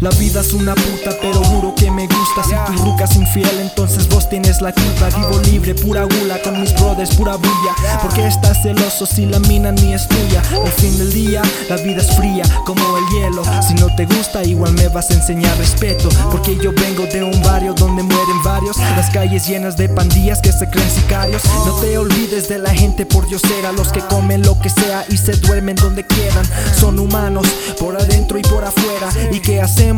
La vida es una puta, pero juro que me gusta. Si tu ruca es infiel, entonces vos tienes la culpa. Vivo libre, pura gula, con mis brothers, pura bulla. Porque estás celoso si la mina ni es tuya? Al fin del día, la vida es fría, como el hielo. Si no te gusta, igual me vas a enseñar respeto. Porque yo vengo de un barrio donde mueren varios. Las calles llenas de pandillas que se creen sicarios. No te olvides de la gente por Dios era. Los que comen lo que sea y se duermen donde quieran. Son humanos, por adentro y por afuera. ¿Y qué hacen?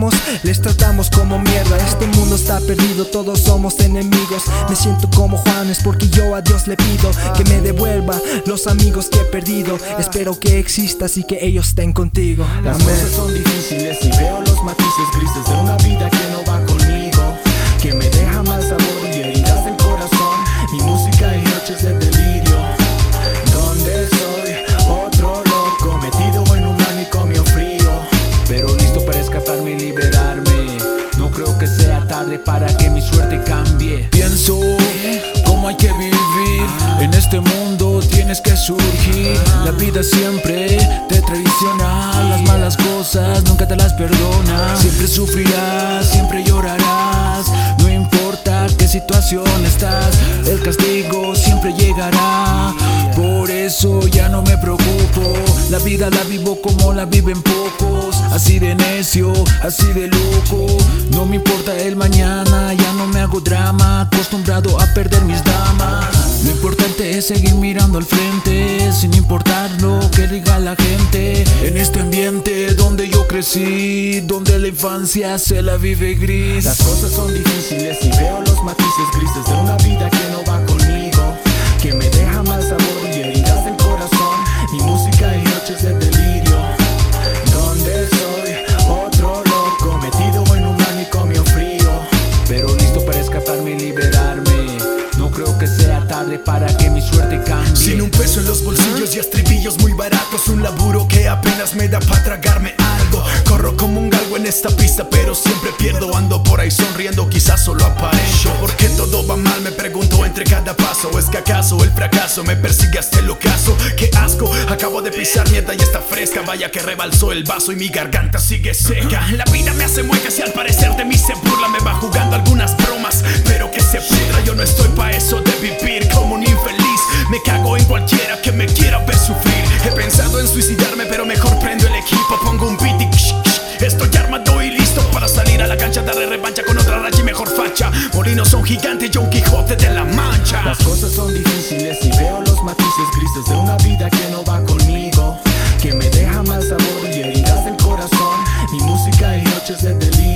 Les tratamos como mierda. Este mundo está perdido, todos somos enemigos. Me siento como Juanes porque yo a Dios le pido que me devuelva los amigos que he perdido. Espero que existas y que ellos estén contigo. Las cosas son difíciles y veo los matices grises para que mi suerte cambie. Pienso cómo hay que vivir. En este mundo tienes que surgir. La vida siempre te traiciona. Las malas cosas nunca te las perdona. Siempre sufrirás, siempre llorarás. Vida la vivo como la viven pocos. Así de necio, así de loco. No me importa el mañana, ya no me hago drama. Acostumbrado a perder mis damas. Lo importante es seguir mirando al frente, sin importar lo que diga la gente. En este ambiente donde yo crecí, donde la infancia se la vive gris. Las cosas son difíciles y veo los matices grises de una vida que no va conmigo, que me para que mi suerte cambie. Sin un peso en los bolsillos y estribillos muy baratos, un laburo que apenas me da para tragarme algo. Corro como un galgo en esta pista, pero siempre pierdo. Ando por ahí sonriendo, quizás solo aparezco. Porque todo va mal, me pregunto entre cada paso. ¿Es que acaso el fracaso me persigue hasta el ocaso? ¡Qué asco! Acabo de pisar mierda y está fresca. Vaya que rebalsó el vaso y mi garganta sigue seca. La vida me hace muecas y al parecer de mí se burla. Me va jugando algunas He pensado en suicidarme pero mejor prendo el equipo. Pongo un beat y ksh, ksh, estoy armado y listo Para salir a la cancha, darle revancha con otra racha y mejor facha. Molinos son gigantes, John Quijote de la Mancha. Las cosas son difíciles y veo los matices grises De una vida que no va conmigo Que me deja mal sabor y heridas del corazón. Mi música y noches de delirio.